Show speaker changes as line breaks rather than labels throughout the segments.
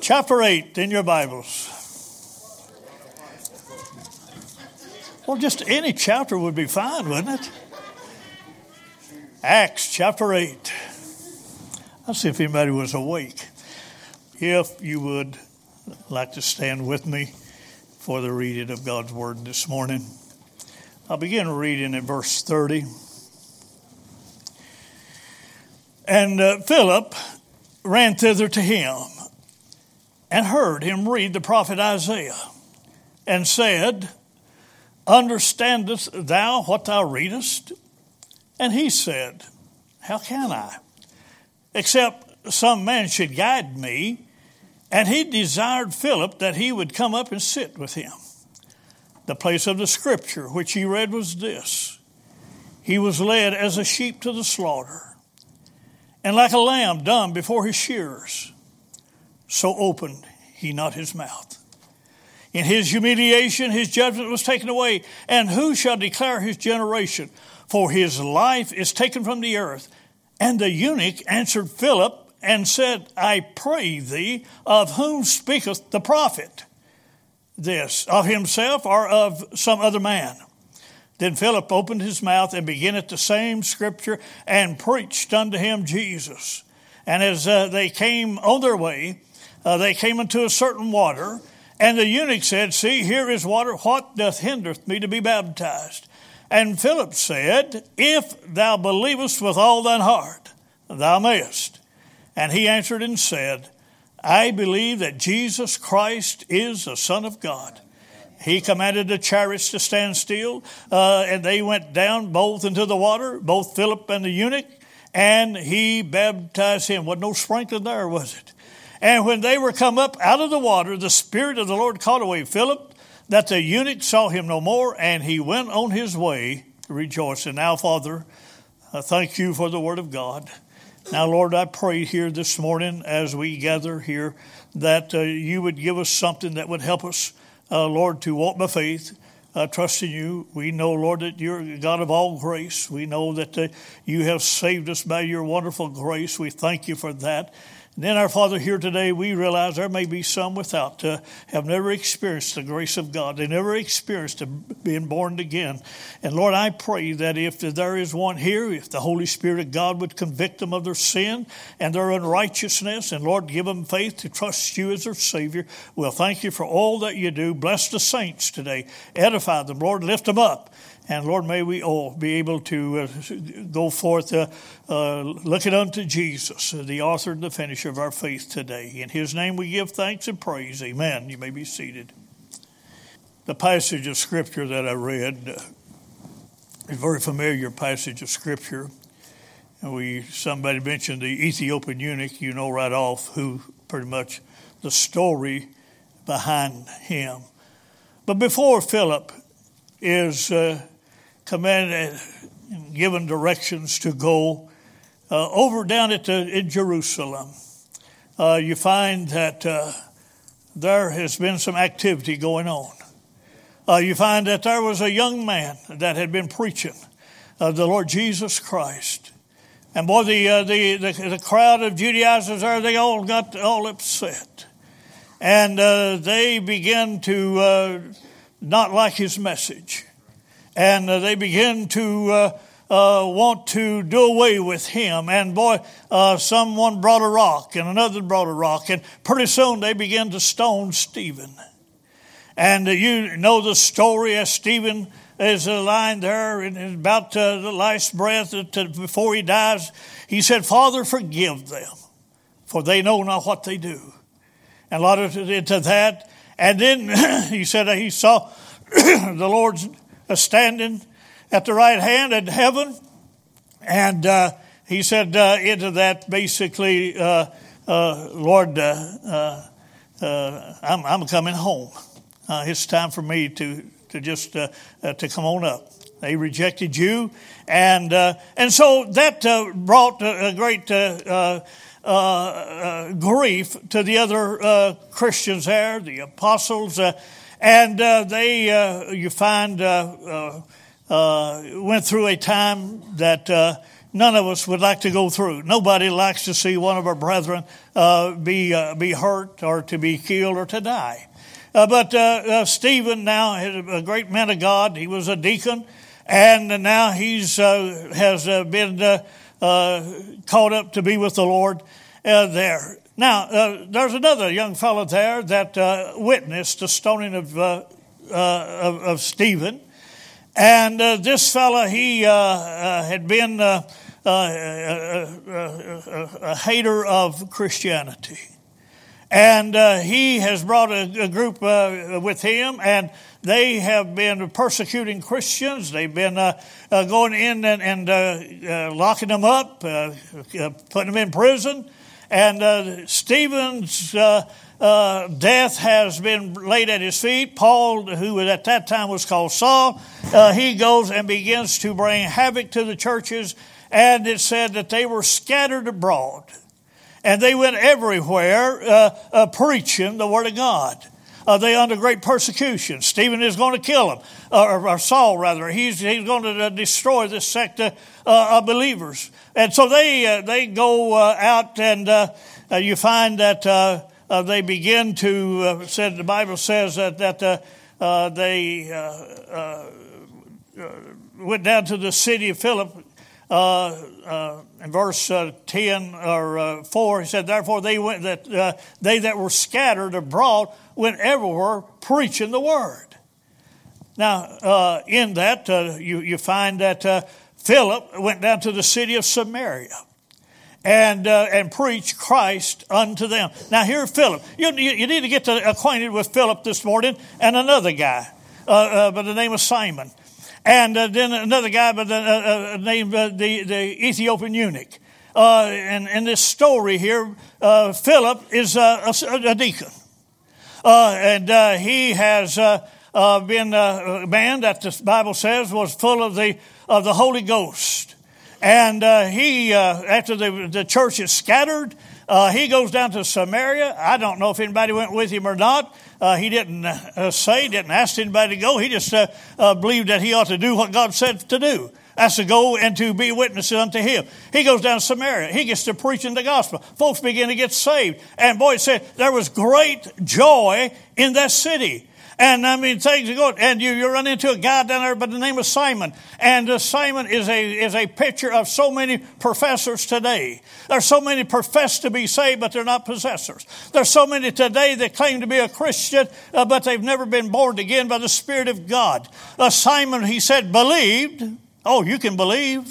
chapter 8 in your Bibles. Well, just any chapter would be fine, wouldn't it? Acts chapter 8. I'll see if anybody was awake. If you would like to stand with me for the reading of God's Word this morning, I'll begin reading at verse 30. And uh, Philip ran thither to him and heard him read the prophet Isaiah and said, Understandest thou what thou readest? And he said, How can I? Except some man should guide me. And he desired Philip that he would come up and sit with him. The place of the scripture which he read was this He was led as a sheep to the slaughter, and like a lamb dumb before his shearers, so opened he not his mouth. In his humiliation, his judgment was taken away. And who shall declare his generation? For his life is taken from the earth. And the eunuch answered Philip and said, I pray thee, of whom speaketh the prophet? This, of himself or of some other man? Then Philip opened his mouth and began at the same scripture and preached unto him Jesus. And as uh, they came on their way, uh, they came into a certain water and the eunuch said, See, here is water. What doth hindereth me to be baptized? And Philip said, If thou believest with all thine heart, thou mayest. And he answered and said, I believe that Jesus Christ is the Son of God. He commanded the chariots to stand still, uh, and they went down both into the water, both Philip and the eunuch, and he baptized him. Wasn't no sprinkling there, was it? And when they were come up out of the water, the Spirit of the Lord caught away Philip, that the eunuch saw him no more, and he went on his way rejoicing. Now, Father, I thank you for the word of God. Now, Lord, I pray here this morning as we gather here that uh, you would give us something that would help us, uh, Lord, to walk by faith. Uh, trust in you. We know, Lord, that you're God of all grace. We know that uh, you have saved us by your wonderful grace. We thank you for that. And then, our Father, here today, we realize there may be some without have never experienced the grace of God. They never experienced being born again. And Lord, I pray that if there is one here, if the Holy Spirit of God would convict them of their sin and their unrighteousness, and Lord, give them faith to trust you as their Savior. Well, thank you for all that you do. Bless the saints today. Edify them, Lord. Lift them up. And Lord, may we all be able to uh, go forth uh, uh, looking unto Jesus, uh, the author and the finisher of our faith today. In his name we give thanks and praise. Amen. You may be seated. The passage of Scripture that I read uh, is a very familiar passage of Scripture. And we somebody mentioned the Ethiopian eunuch, you know right off who pretty much the story behind him. But before Philip is uh, commanded and given directions to go uh, over down at the, in Jerusalem. Uh, you find that uh, there has been some activity going on. Uh, you find that there was a young man that had been preaching uh, the Lord Jesus Christ. And boy, the, uh, the, the, the, crowd of Judaizers there, they all got all upset. And they began to not like his message and uh, they begin to uh, uh, want to do away with him. And boy, someone brought a rock, and another brought a rock, and pretty soon they began to stone Stephen. And you know the story as Stephen is lying there in about the last breath before he dies. He said, Father, forgive them, for they know not what they do. And a lot of into that. And then he said he saw the Lord's Uh, standing at the right hand in heaven. And uh, he said uh, into that basically, uh, uh Lord, uh, uh, uh I'm, I'm, coming home. Uh, it's time for me to, to just to come on up. They rejected you, and and so that brought a great grief to the other Christians there, the apostles. And uh, they, uh, you find, uh, uh, uh went through a time that uh, none of us would like to go through. Nobody likes to see one of our brethren uh, be, be hurt or to be killed or to die. But Stephen now is a great man of God. He was a deacon, and now he's uh, has been called up to be with the Lord there. Now, uh, there's another young fellow there that uh, witnessed the stoning of, uh, of, of Stephen. And uh, this fellow, he uh, uh, had been uh, uh, uh, a hater of Christianity. And he has brought a, a group with him, and they have been persecuting Christians. They've been going in and, and locking them up, putting them in prison. And Stephen's uh, death has been laid at his feet. Paul, who at that time was called Saul, uh, he goes and begins to bring havoc to the churches. And it said that they were scattered abroad. And they went everywhere uh, uh preaching the Word of God. Uh, they under great persecution. Stephen is going to kill him, or, or Saul rather. He's, he's going to destroy this sect of believers. And so they, they go out and you find that uh, they begin to, uh, said the Bible says that, that uh, uh they uh, uh, went down to the city of Philip. in verse 10 or 4, he said, Therefore they went that they that were scattered abroad went everywhere preaching the word. Now, in that, you, you find that Philip went down to the city of Samaria and, uh, and preach Christ unto them. Now, here, Philip. You, you, need to get to, acquainted with Philip this morning and another guy uh, uh, by the name of Simon. And uh, then another guy by the uh, uh, name of the, the Ethiopian eunuch. and in this story here, Philip is a, a, a deacon. and he has been a man that the Bible says was full of the, of the Holy Ghost. And uh, he, uh, after the, the church is scattered, uh, he goes down to Samaria. I don't know if anybody went with him or not. Uh, he didn't uh, say, didn't ask anybody to go. He just uh, believed that he ought to do what God said to do. That's to go and to be witnesses unto him. He goes down to Samaria. He gets to preaching the gospel. Folks begin to get saved. And boy, it said there was great joy in that city. And I mean, things are good. And you, you run into a guy down there by the name of Simon. And uh, Simon is a, is a picture of so many professors today. There's so many profess to be saved, but they're not possessors. There's so many today that claim to be a Christian, uh, but they've never been born again by the Spirit of God. Uh, Simon, he said, believed. Oh, you can believe.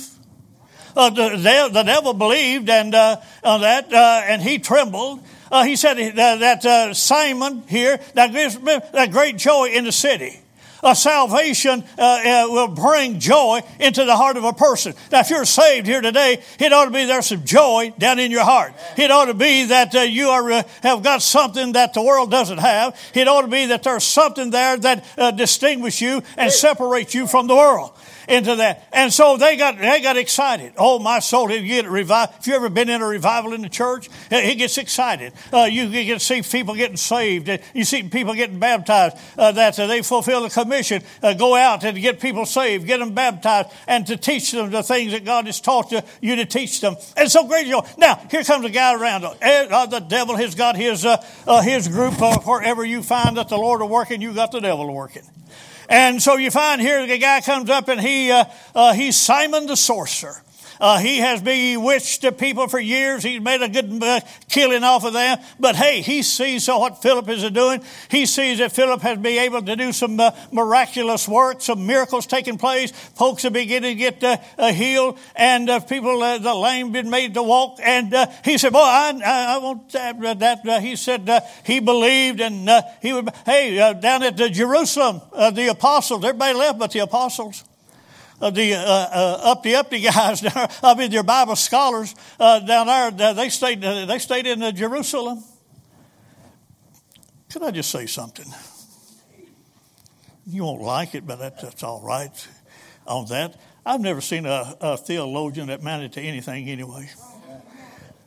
Uh, the, the, devil believed and uh, on that, uh, and he trembled. Uh, he said that, uh, Simon here, that, that great joy in the city. A salvation uh, uh, will bring joy into the heart of a person. Now, if you're saved here today, it ought to be there's some joy down in your heart. It ought to be that uh, you are uh, have got something that the world doesn't have. It ought to be that there's something there that uh, distinguishes you and separates you from the world into that. And so they got, they got excited. Oh, my soul, if you get revived, if you ever been in a revival in the church, he gets excited. Uh, you get to see people getting saved. You see people getting baptized, uh, that uh, they fulfill the commission, uh, go out and get people saved, get them baptized, and to teach them the things that God has taught you, you to teach them. And so great joy. Now, here comes a guy around. Uh, the devil has got his, uh, his group wherever you find that the Lord are working, you got the devil working. And so you find here the guy comes up and he, uh, uh, he's Simon the sorcerer. Uh, he has bewitched the people for years. He's made a good uh, killing off of them. But hey, he sees what Philip is doing. He sees that Philip has been able to do some uh, miraculous work, some miracles taking place. Folks are beginning to get uh, uh, healed, and uh, people, the lame, been made to walk. And he said, "Boy, I, I, I want that." that he said he believed, and he would. Hey, down at Jerusalem, the apostles, everybody left but the apostles uh, the uh, uh, up the guys I mean, your Bible scholars uh, down there, they stayed, uh, they stayed in uh, Jerusalem. Could I just say something? You won't like it, but that, that's all right on that. I've never seen a, a theologian that amounted to anything anyway.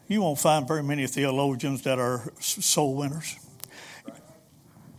You won't find very many theologians that are soul winners.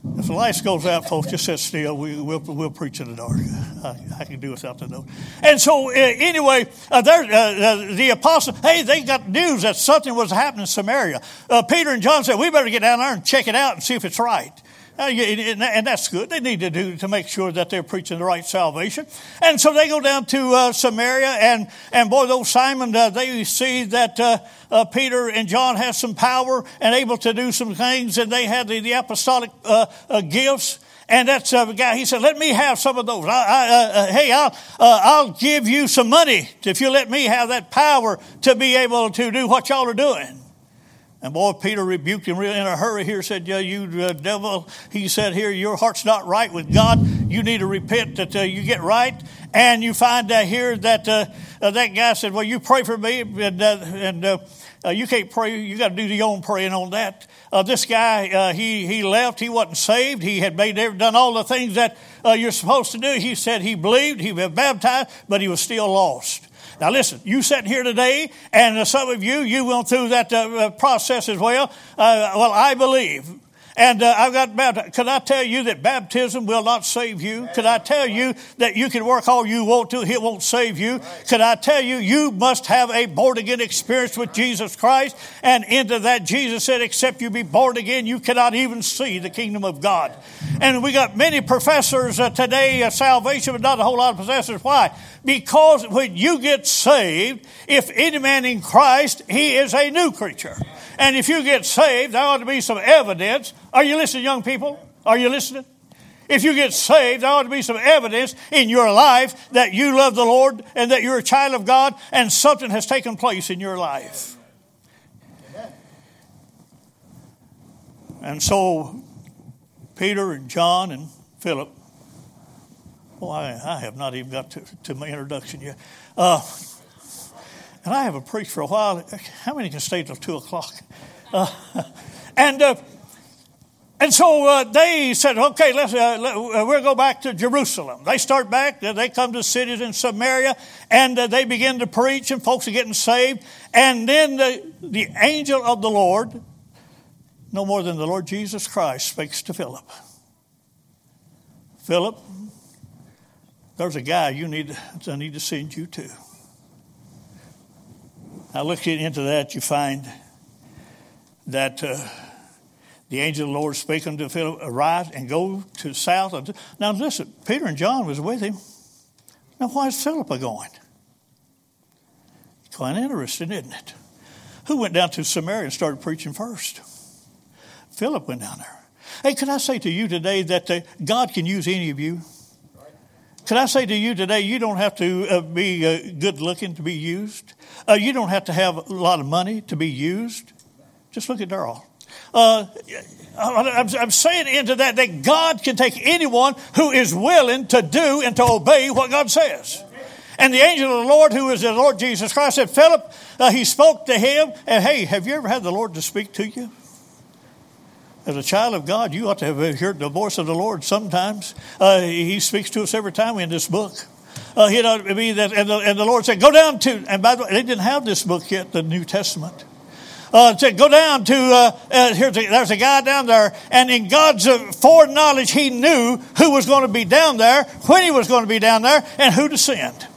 If the lights goes out, folks, just sit still. We, will we'll preach in the dark. I, I can do without the note. And so, uh, anyway, uh, there, uh, uh, the apostle, hey, they got news that something was happening in Samaria. Uh, Peter and John said, we better get down there and check it out and see if it's right. Uh, and that's good. They need to do to make sure that they're preaching the right salvation. And so they go down to uh, Samaria, and and boy, those Simon, uh, they see that uh, uh, Peter and John have some power and able to do some things, and they had the, the apostolic uh, gifts. And that's a guy. He said, "Let me have some of those. I, I, hey, I'll I'll give you some money if you let me have that power to be able to do what y'all are doing." And boy, Peter rebuked him in a hurry here, said, yeah, You uh, devil, he said, Here, your heart's not right with God. You need to repent that uh, you get right. And you find uh, here that uh, uh, that guy said, Well, you pray for me, and, uh, and you can't pray. You got to do your own praying on that. this guy, he, he left. He wasn't saved. He had made, done all the things that you're supposed to do. He said he believed, he was baptized, but he was still lost. Now listen, you sitting here today, and some of you, you went through that uh process as well. Uh, well, I believe and uh, I've got baptized. Could I tell you that baptism will not save you? Could I tell you that you can work all you want to, it won't save you? Could I tell you, you must have a born again experience with Jesus Christ? And into that, Jesus said, except you be born again, you cannot even see the kingdom of God. And we got many professors uh, today of salvation, but not a whole lot of professors. Why? Because when you get saved, if any man in Christ, he is a new creature. And if you get saved, there ought to be some evidence. Are you listening, young people? Are you listening? If you get saved, there ought to be some evidence in your life that you love the Lord and that you're a child of God and something has taken place in your life. And so, Peter and John and Philip, well, I, I have not even got to, to my introduction yet. Uh, and I haven't preached for a while. How many can stay till 2 o'clock? Uh, and, uh, and so uh, they said, okay, let's, uh, let, uh, we'll go back to Jerusalem. They start back, they come to cities in Samaria, and uh, they begin to preach, and folks are getting saved. And then the, the angel of the Lord, no more than the Lord Jesus Christ, speaks to Philip. Philip, there's a guy you need, I need to send you to. Now, looking into that, you find that uh, the angel of the Lord spake unto Philip, Arise and go to south. Now, listen, Peter and John was with him. Now, why is Philip going? Quite interesting, isn't it? Who went down to Samaria and started preaching first? Philip went down there. Hey, can I say to you today that uh, God can use any of you? Can I say to you today, you don't have to uh, be uh, good looking to be used. Uh, you don't have to have a lot of money to be used. Just look at Darrell. Uh, I'm, I'm saying into that that God can take anyone who is willing to do and to obey what God says. And the angel of the Lord, who is the Lord Jesus Christ, said, Philip, uh, he spoke to him, and hey, have you ever had the Lord to speak to you? As a child of God, you ought to have heard the voice of the Lord sometimes. Uh, he speaks to us every time in this book. Uh, you know, be that, and the, and the Lord said, "Go down to." And by the way, they didn't have this book yet, the New Testament. Uh, said, "Go down to." Uh, uh, here's a, there's a guy down there, and in God's uh, foreknowledge, He knew who was going to be down there, when He was going to be down there, and who to send.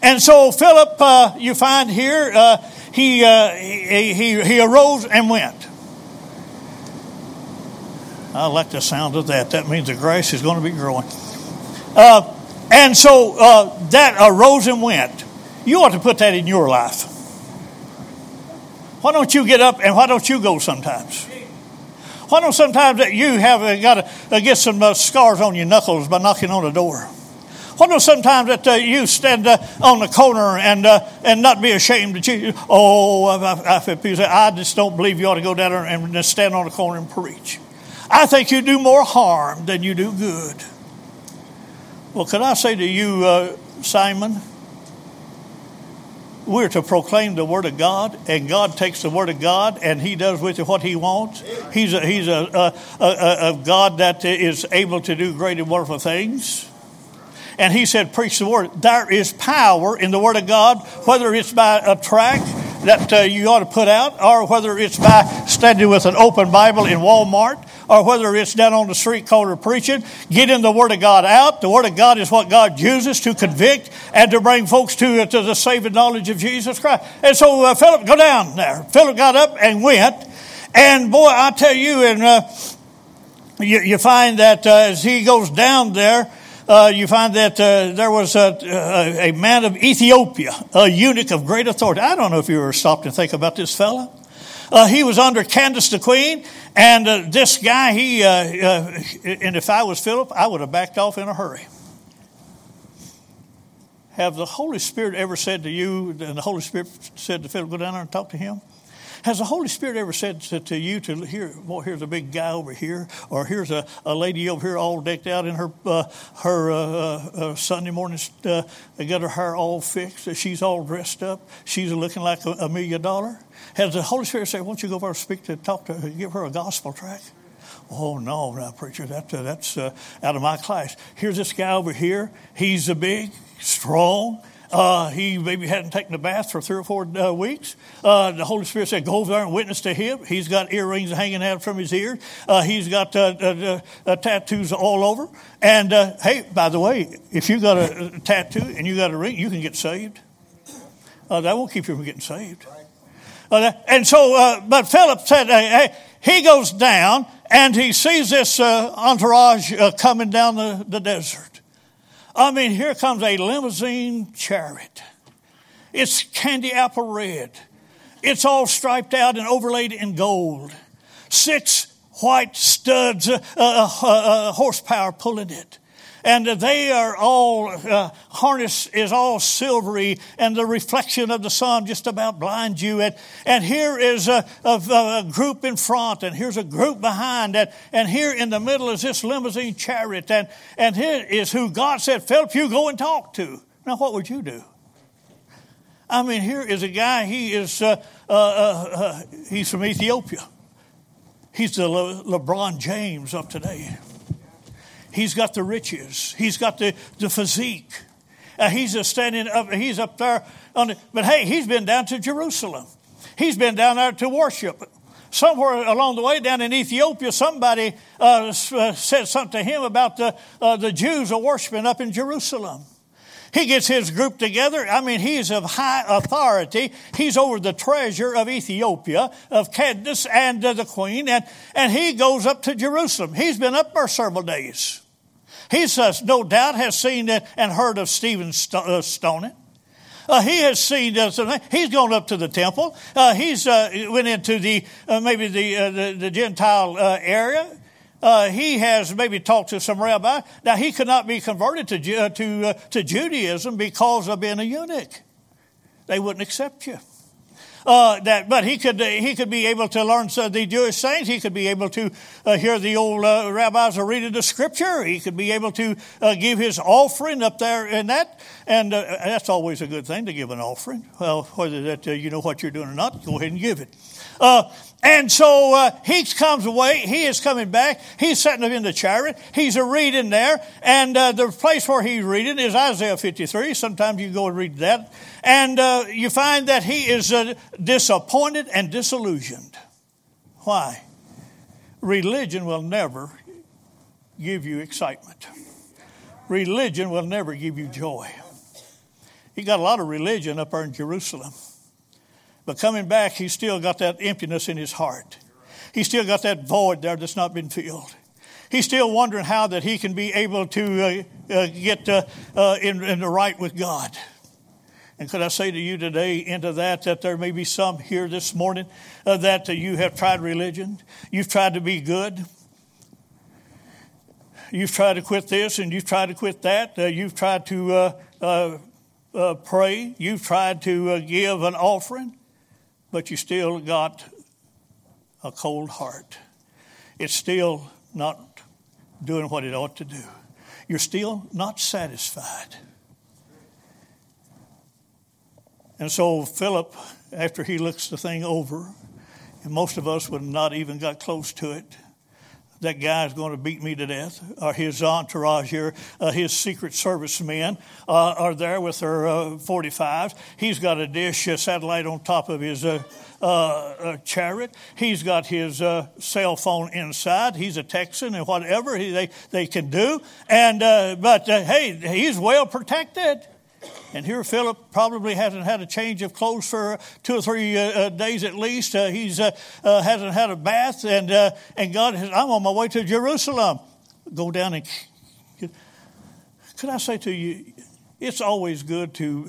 And so Philip, uh, you find here, he, he he he arose and went. I like the sound of that. That means the grass is going to be growing. Uh, and so uh, that arose and went. You ought to put that in your life. Why don't you get up and why don't you go sometimes? Why don't sometimes that you have uh, got to uh, get some uh, scars on your knuckles by knocking on a door? Why don't sometimes that uh, you stand uh, on the corner and uh, and not be ashamed that you? Oh, I, I, I, I just don't believe you ought to go down there and stand on the corner and preach. I think you do more harm than you do good. Well, can I say to you, uh, Simon, we're to proclaim the Word of God, and God takes the Word of God and He does with it what He wants. He's a, he's a, a, a, a God that is able to do great and wonderful things. And He said, Preach the Word. There is power in the Word of God, whether it's by a tract that uh, you ought to put out, or whether it's by standing with an open Bible in Walmart, or whether it's down on the street corner preaching, getting the Word of God out. The Word of God is what God uses to convict and to bring folks to, to the saving knowledge of Jesus Christ. And so uh, Philip, go down there. Philip got up and went. And boy, I tell you, and uh, you, you, find that uh, as he goes down there, uh, you find that uh, there was a, a, man of Ethiopia, a eunuch of great authority. I don't know if you ever stopped and think about this fella. Uh, he was under Candace the Queen, and uh, this guy, he, uh, uh, and if I was Philip, I would have backed off in a hurry. Have the Holy Spirit ever said to you, and the Holy Spirit said to Philip, go down there and talk to him? Has the Holy Spirit ever said to, to you to here, well, here's a big guy over here, or here's a, a lady over here all decked out in her uh, her uh, uh, uh Sunday morning, uh, they got her hair all fixed, she's all dressed up, she's looking like a, a million dollar? Has the Holy Spirit said, won't you go over and speak to, talk to, give her a gospel track? Oh no, no, preacher, that, uh, that's out of my class. Here's this guy over here. He's a big, strong. Uh, he maybe hadn't taken a bath for three or four uh, weeks. Uh, the Holy Spirit said, Go over there and witness to him. He's got earrings hanging out from his ears. Uh, he's got uh, uh, tattoos all over. And hey, by the way, if you've got a, a, tattoo and you got a ring, you can get saved. that won't keep you from getting saved. and so, but Philip said, hey, he goes down and he sees this entourage coming down the, the desert. I mean, here comes a limousine chariot. It's candy apple red. It's all striped out and overlaid in gold. Six white studs, uh, uh, uh, uh horsepower pulling it and they are all uh, harness is all silvery, and the reflection of the sun just about blinds you. And, and here is a, a, a group in front, and here's a group behind, and, and here in the middle is this limousine chariot, and, and here is who God said, Philip, you go and talk to. Now, what would you do? I mean, here is a guy, he is, uh, uh, uh, uh he's from Ethiopia. He's the Le- LeBron James of today. He's got the riches. He's got the, the physique. Uh, he's just standing up. He's up there on the, but hey, he's been down to Jerusalem. He's been down there to worship. Somewhere along the way down in Ethiopia, somebody uh, uh said something to him about the, uh, the Jews are worshiping up in Jerusalem. He gets his group together. I mean, he's of high authority. He's over the treasure of Ethiopia, of Candace and uh, the queen, and, and he goes up to Jerusalem. He's been up there several days. He says, no doubt has seen it and heard of Stephen uh, stoning. Uh, he has seen this. He's gone up to the temple. Uh, he's uh, went into the uh, maybe the, uh, the, the Gentile area. he has maybe talked to some rabbi. Now he could not be converted to to to Judaism because of being a eunuch. They wouldn't accept you. Uh, that, but he could he could be able to learn the Jewish sayings. He could be able to uh, hear the old uh, rabbis reading the scripture. He could be able to uh, give his offering up there in that, and uh, that's always a good thing to give an offering. Well, whether that uh, you know what you're doing or not, go ahead and give it. And so uh, he comes away. He is coming back. He's sitting up in the chariot. He's a reading there. And uh, the place where he's reading is Isaiah 53. Sometimes you go and read that. And uh, you find that he is uh, disappointed and disillusioned. Why? Religion will never give you excitement. Religion will never give you joy. He got a lot of religion up there in Jerusalem. But coming back, he's still got that emptiness in his heart. He's still got that void there that's not been filled. He's still wondering how that he can be able to uh, uh, get uh, uh in, in the right with God. And could I say to you today, into that, that there may be some here this morning uh, that you have tried religion, you've tried to be good, you've tried to quit this and you've tried to quit that, uh, you've tried to pray, you've tried to give an offering, but you still got a cold heart. It's still not doing what it ought to do. You're still not satisfied. And so Philip, after he looks the thing over, and most of us would not even got close to it, that guy's going to beat me to death, or his entourage here, uh, his Secret Service men uh, are there with their uh, 45s. He's got a dish uh, satellite on top of his uh, uh, chariot. He's got his cell phone inside. He's a Texan and whatever he, they, they can do. And, but hey, he's well protected. And here Philip probably hasn't had a change of clothes for two or three uh, uh days at least. Uh, he's uh, uh hasn't had a bath, and uh, and God, has, I'm on my way to Jerusalem. Go down and. Could I say to you, it's always good to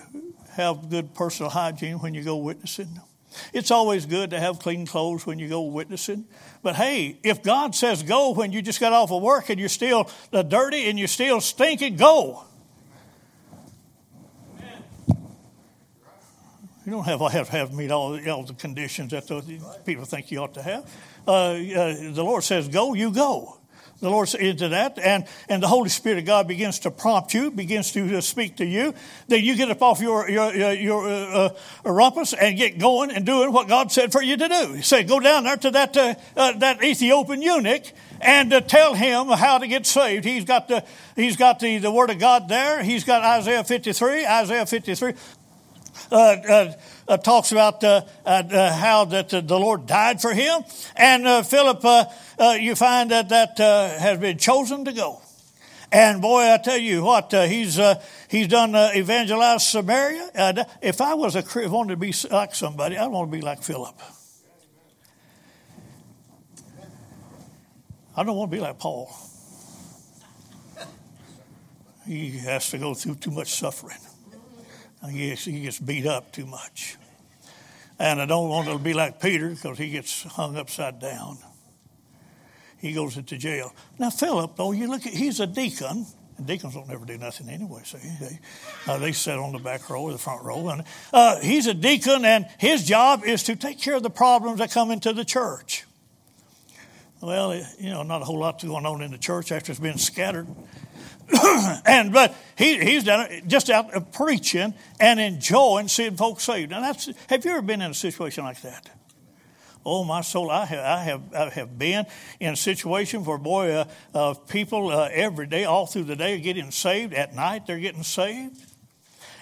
have good personal hygiene when you go witnessing. It's always good to have clean clothes when you go witnessing. But hey, if God says go when you just got off of work and you're still dirty and you're still stinking, go. You don't have, have, have meet all, all the conditions that the people think you ought to have. Uh, uh, the Lord says, go, you go. The Lord into that, and, and the Holy Spirit of God begins to prompt you, begins to speak to you. Then you get up off your your your, your uh, uh, rumpus and get going and doing what God said for you to do. He said, go down there to that uh, uh, that Ethiopian eunuch and uh, tell him how to get saved. He's got the he's got the, the word of God there. He's got Isaiah 53, Isaiah 53. Uh, uh, uh, talks about uh, uh, how that the Lord died for him. And Philip, you find that that has been chosen to go. And boy, I tell you what, he's he's done evangelized Samaria. if I was a if I wanted to be like somebody, I want to be like Philip. I don't want to be like Paul. He has to go through too much suffering. Gets, he gets beat up too much. And I don't want to be like Peter because he gets hung upside down. He goes into jail. Now, Philip, though, you look at, he's a deacon. And deacons don't never do nothing anyway, so they, uh, they sit on the back row or the front row. And uh, he's a deacon, and his job is to take care of the problems that come into the church. Well, you know, not a whole lot going on in the church after it's been scattered. and but he, he's done it just out of preaching and enjoying seeing folks saved. And that's have you ever been in a situation like that? Oh my soul, I have I have I have been in a situation where boy, uh, uh, people uh, every day, all through the day, are getting saved. At night, they're getting saved.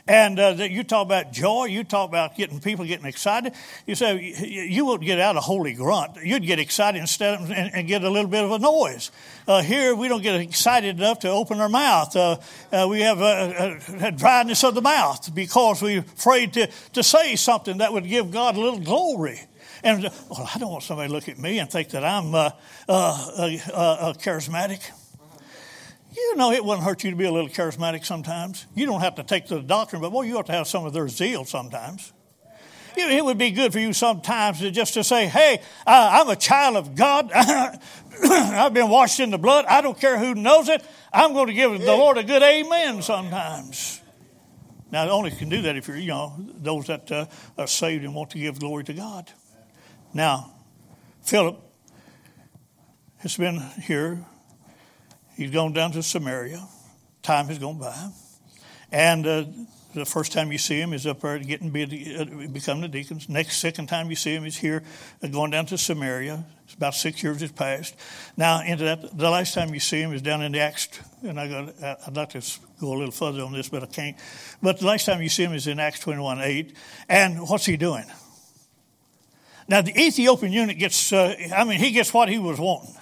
And uh, you talk about joy, you talk about getting people getting excited. You say you won't get out a holy grunt. You'd get excited instead of, and, and get a little bit of a noise. Uh, here, we don't get excited enough to open our mouth. Uh, uh we have a, a, a, dryness of the mouth because we're afraid to, to say something that would give God a little glory. And well, I don't want somebody to look at me and think that I'm uh, uh, charismatic. You know, it wouldn't hurt you to be a little charismatic sometimes. You don't have to take to the doctrine, but boy, you ought to have some of their zeal sometimes. It would be good for you sometimes to just to say, "Hey, I'm a child of God. I've been washed in the blood. I don't care who knows it. I'm going to give the Lord a good amen." Sometimes. Now, only can do that if you're, you know, those that uh, are saved and want to give glory to God. Now, Philip has been here He's gone down to Samaria. Time has gone by. And uh, the first time you see him is up there getting be, uh, becoming a deacon. Next, second time you see him is here, uh, going down to Samaria. It's about six years has passed. Now, into that, the last time you see him is down in the Acts, and I got, I'd like to go a little further on this, but I can't. But the last time you see him is in Acts 21 8. And what's he doing? Now, the Ethiopian eunuch gets, uh, I mean, he gets what he was wanting.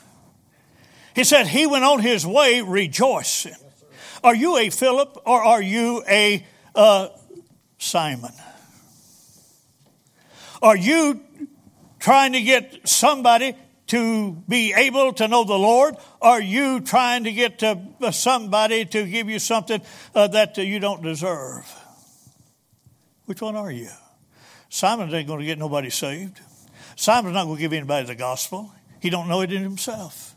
He said he went on his way rejoicing. Are you a Philip or are you a uh, Simon? Are you trying to get somebody to be able to know the Lord? Are you trying to get to uh, somebody to give you something uh, that you don't deserve? Which one are you? Simon ain't going to get nobody saved. Simon's not going to give anybody the gospel. He don't know it in himself.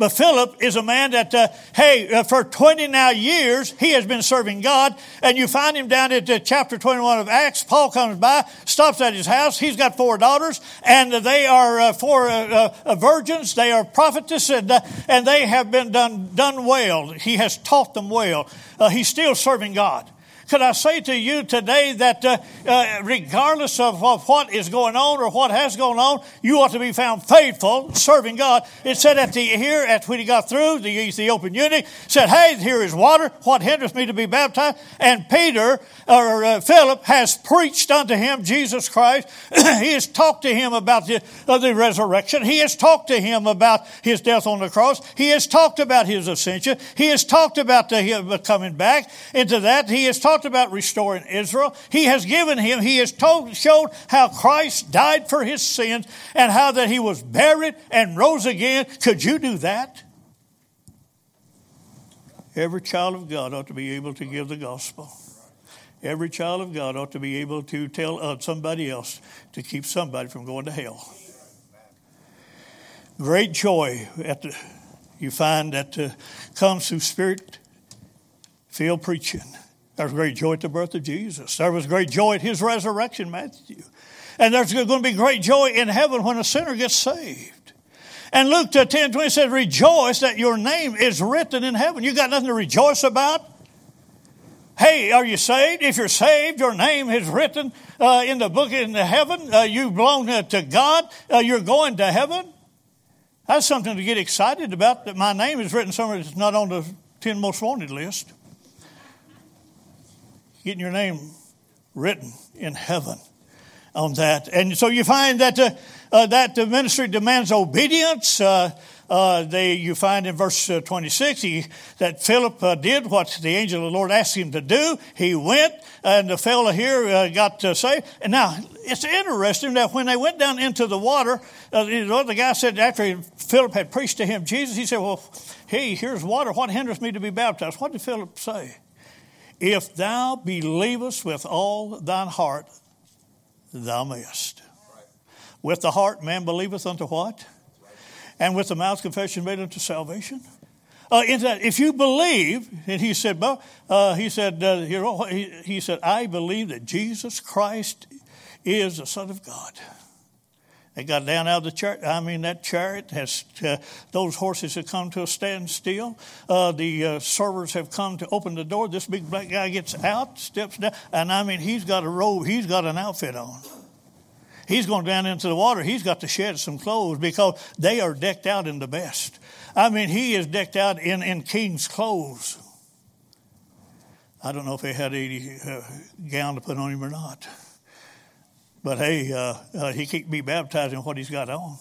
But Philip is a man that, uh, hey, uh, for 20 now years, he has been serving God. And you find him down at uh, chapter 21 of Acts. Paul comes by, stops at his house. He's got four daughters, and they are uh, four uh, uh, virgins. They are prophetess, and, and they have been done, done well. He has taught them well. he's still serving God. Could I say to you today that uh, uh, regardless of, of, what is going on or what has gone on, you ought to be found faithful, serving God. It said at the here, at when he got through, the Ethiopian eunuch said, Hey, here is water. What hinders me to be baptized? And Peter, or uh, Philip, has preached unto him Jesus Christ. he has talked to him about the, the resurrection. He has talked to him about his death on the cross. He has talked about his ascension. He has talked about the, him coming back into that. He has talked about restoring Israel. He has given him, he has told, showed how Christ died for his sins and how that he was buried and rose again. Could you do that? Every child of God ought to be able to give the gospel. Every child of God ought to be able to tell uh, somebody else to keep somebody from going to hell. Great joy at the, you find that uh, comes through spirit filled preaching. There was great joy at the birth of Jesus. There was great joy at his resurrection, Matthew. And there's going to be great joy in heaven when a sinner gets saved. And Luke 10 20 says, Rejoice that your name is written in heaven. You got nothing to rejoice about? Hey, are you saved? If you're saved, your name is written uh, in the book in the heaven. Uh, you belong to God. Uh, you're going to heaven. That's something to get excited about. That my name is written somewhere that's not on the ten most wanted list getting your name written in heaven on that. And so you find that uh, uh, that the ministry demands obedience. Uh, uh they, you find in verse uh, 26 he, that Philip uh, did what the angel of the Lord asked him to do. He went, and the fellow here got saved. And now, it's interesting that when they went down into the water, you know, the guy said after Philip had preached to him Jesus, he said, Well, hey, here's water. What hinders me to be baptized? What did Philip say? If thou believest with all thine heart, thou mayest. With the heart man believeth unto what? And with the mouth confession made unto salvation. Uh, that, if you believe, and he said, uh, he said, uh, he, he said, I believe that Jesus Christ is the Son of God. They got down out of the chariot. I mean, that chariot has, uh, those horses have come to a standstill. Uh, the uh, servers have come to open the door. This big black guy gets out, steps down, and I mean, he's got a robe, he's got an outfit on. He's going down into the water. He's got to shed some clothes because they are decked out in the best. I mean, he is decked out in, in king's clothes. I don't know if they had a uh, gown to put on him or not. But hey, uh, uh, he can't be baptized in what he's got on.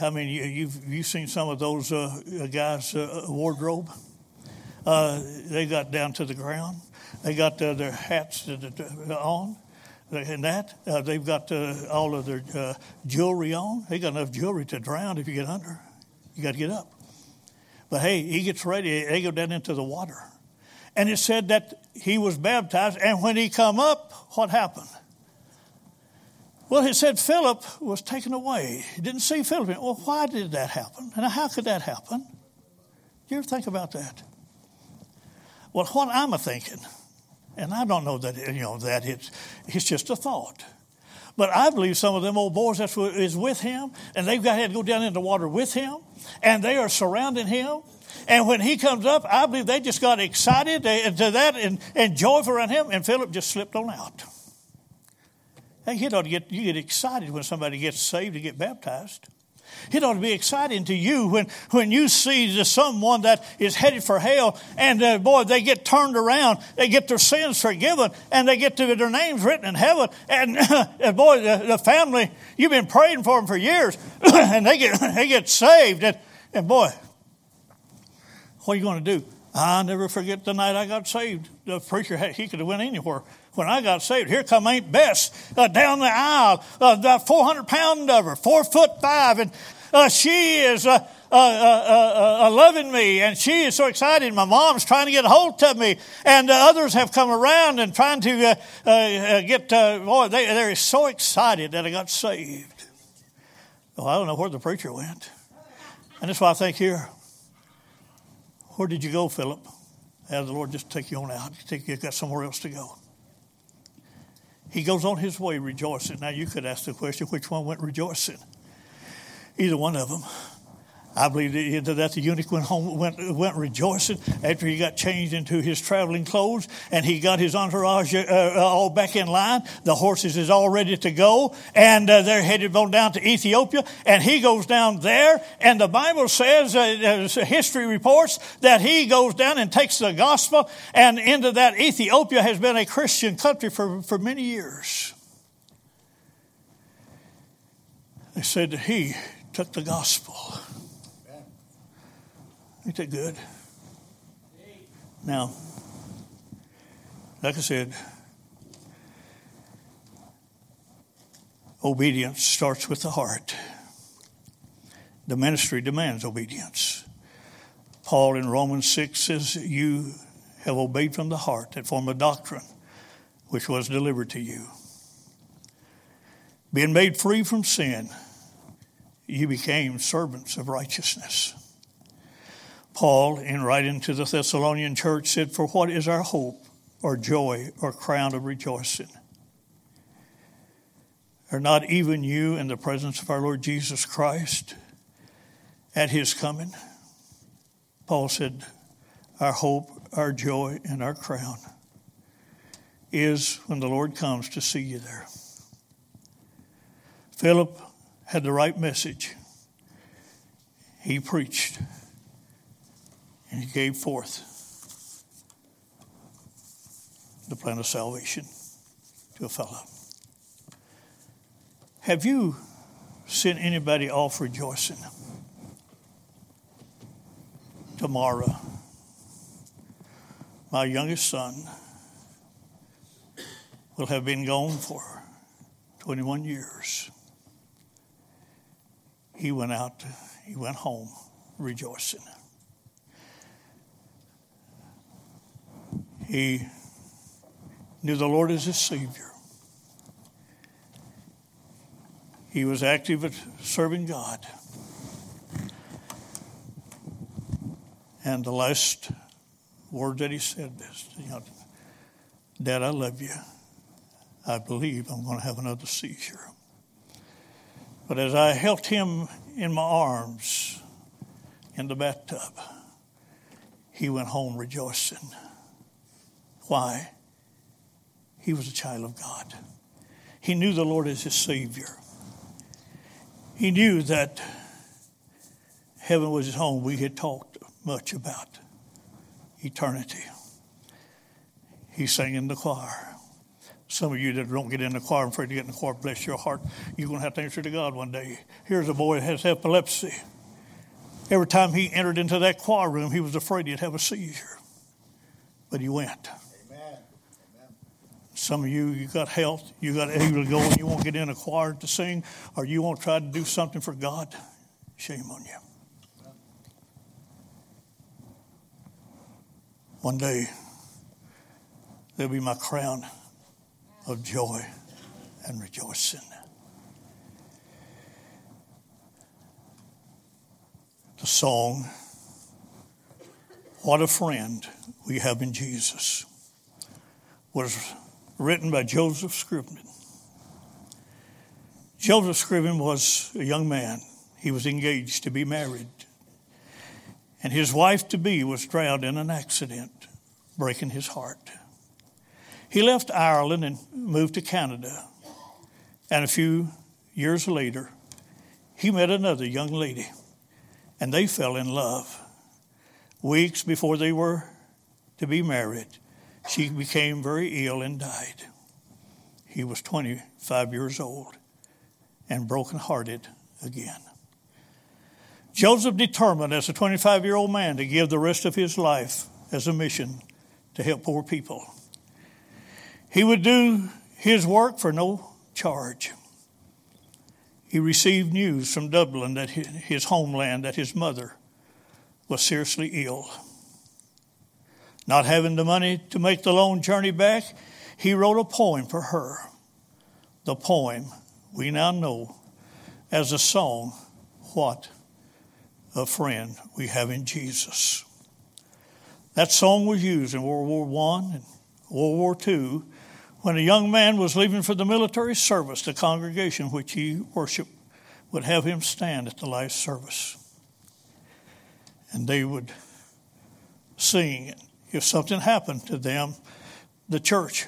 I mean, you, you've you've seen some of those uh, guys' uh, wardrobe. Uh, they got down to the ground. They got uh, their hats on, and that they've got all of their jewelry on. They got enough jewelry to drown if you get under. You got to get up. But hey, he gets ready. They go down into the water, and it said that he was baptized. And when he come up, what happened? Well, it said Philip was taken away. He didn't see Philip. Well, why did that happen? And how could that happen? Do you ever think about that? Well, what I'm a thinking, and I don't know that you know that it's it's just a thought. But I believe some of them old boys that is with him, and they've got to go down in the water with him, and they are surrounding him. And when he comes up, I believe they just got excited to that and, and joyful around him, and Philip just slipped on out. It ought to get, you get excited when somebody gets saved to get baptized. It ought to be exciting to you when, when you see someone that is headed for hell and uh, boy, they get turned around, they get their sins forgiven, and they get to, their names written in heaven. And, uh, boy, the, the, family, you've been praying for them for years, and they get, they get saved. And, and boy, what are you going to do? I'll never forget the night I got saved. The preacher, he could have went anywhere when I got saved, here come Aunt Bess uh, down the aisle, uh, the 400 pound of her, four foot five, and uh, she is uh, uh, uh, loving me, and she is so excited. My mom's trying to get a hold of me, and others have come around and trying to get. boy, they, they're so excited that I got saved. Well, I don't know where the preacher went, and that's why I think here. Where did you go, Philip? Have the Lord just take you on out. Take you got somewhere else to go. He goes on his way rejoicing. Now, you could ask the question which one went rejoicing? Either one of them. I believe that the eunuch went home, went, went rejoicing after he got changed into his traveling clothes and he got his entourage uh, uh, all back in line. The horses is all ready to go and uh, they're headed on down to Ethiopia and he goes down there and the Bible says, uh, history reports that he goes down and takes the gospel and into that Ethiopia has been a Christian country for, for many years. They said he took the gospel Ain't that good? Now, like I said, obedience starts with the heart. The ministry demands obedience. Paul in Romans 6 says, You have obeyed from the heart that form of doctrine which was delivered to you. Being made free from sin, you became servants of righteousness. Paul, in writing to the Thessalonian church, said, For what is our hope or joy or crown of rejoicing? Are not even you in the presence of our Lord Jesus Christ at his coming? Paul said, Our hope, our joy, and our crown is when the Lord comes to see you there. Philip had the right message. He preached and he gave forth the plan of salvation to a fellow. Have you sent anybody off rejoicing? Tomorrow, my youngest son will have been gone for 21 years. He went out, he went home rejoicing. He knew the Lord as his Savior. He was active at serving God. And the last word that he said is, you know, Dad, I love you. I believe I'm going to have another seizure. But as I held him in my arms in the bathtub, he went home rejoicing. Why? He was a child of God. He knew the Lord as his Savior. He knew that heaven was his home. We had talked much about eternity. He sang in the choir. Some of you that don't get in the choir, I'm afraid to get in the choir, bless your heart. You're going to have to answer to God one day. Here's a boy that has epilepsy. Every time he entered into that choir room, he was afraid he'd have a seizure. But he went. Some of you, you got health, you got able to go and you won't get in a choir to sing, or you won't try to do something for God. Shame on you. One day, there'll be my crown of joy and rejoicing. The song, What a Friend We Have in Jesus, was written by Joseph Scriven. Joseph Scriven was a young man. He was engaged to be married. And his wife to be was drowned in an accident, breaking his heart. He left Ireland and moved to Canada. And a few years later, he met another young lady, and they fell in love. Weeks before they were to be married, she became very ill and died. He was 25 years old and brokenhearted again. Joseph determined as a 25 year old man to give the rest of his life as a mission to help poor people. He would do his work for no charge. He received news from Dublin that his homeland, that his mother was seriously ill. Not having the money to make the long journey back, he wrote a poem for her. The poem we now know as a song, What a Friend We Have in Jesus. That song was used in World War I and World War II when a young man was leaving for the military service. The congregation which he worshiped would have him stand at the last service. and they would sing. If something happened to them, the church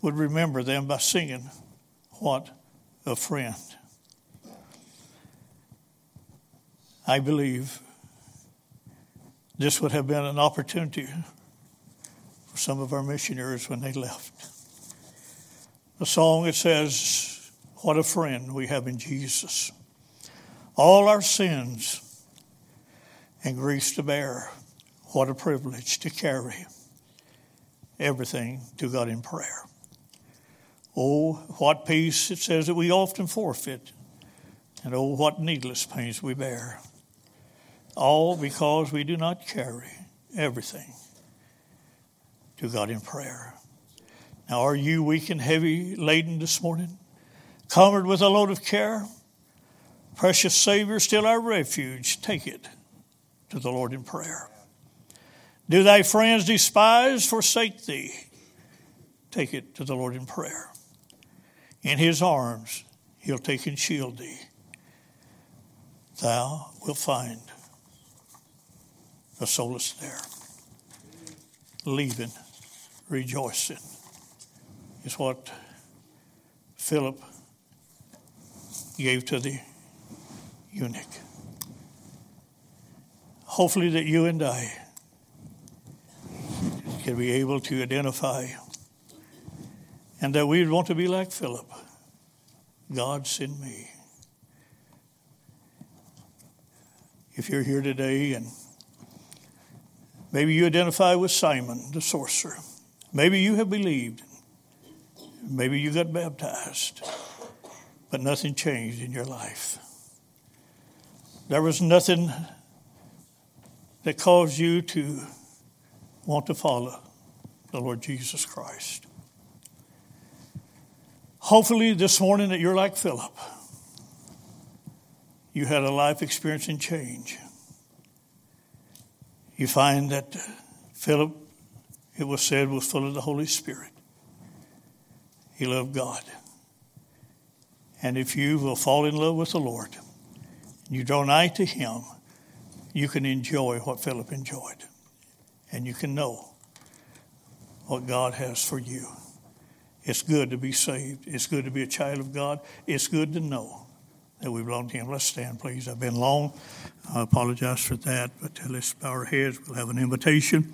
would remember them by singing, What a friend. I believe this would have been an opportunity for some of our missionaries when they left. The song it says, What a friend we have in Jesus. All our sins and griefs to bear. What a privilege to carry everything to God in prayer. Oh, what peace it says that we often forfeit, and oh, what needless pains we bear. All because we do not carry everything to God in prayer. Now, are you weak and heavy laden this morning? Covered with a load of care? Precious Savior, still our refuge. Take it to the Lord in prayer. Do thy friends despise, forsake thee? Take it to the Lord in prayer. In his arms, he'll take and shield thee. Thou wilt find a solace there. Leaving, rejoicing is what Philip gave to the eunuch. Hopefully, that you and I can be able to identify and that we want to be like Philip. God send me. If you're here today and maybe you identify with Simon the sorcerer, maybe you have believed, maybe you got baptized, but nothing changed in your life. There was nothing that caused you to want to follow the Lord Jesus Christ. Hopefully, this morning that you're like Philip. You had a life experience and change. You find that Philip, it was said, was full of the Holy Spirit. He loved God. And if you will fall in love with the Lord, you draw nigh to Him, you can enjoy what Philip enjoyed. And you can know what God has for you. It's good to be saved. It's good to be a child of God. It's good to know that we belong to Him. Let's stand, please. I've been long. I apologize for that, but let's bow our heads. We'll have an invitation.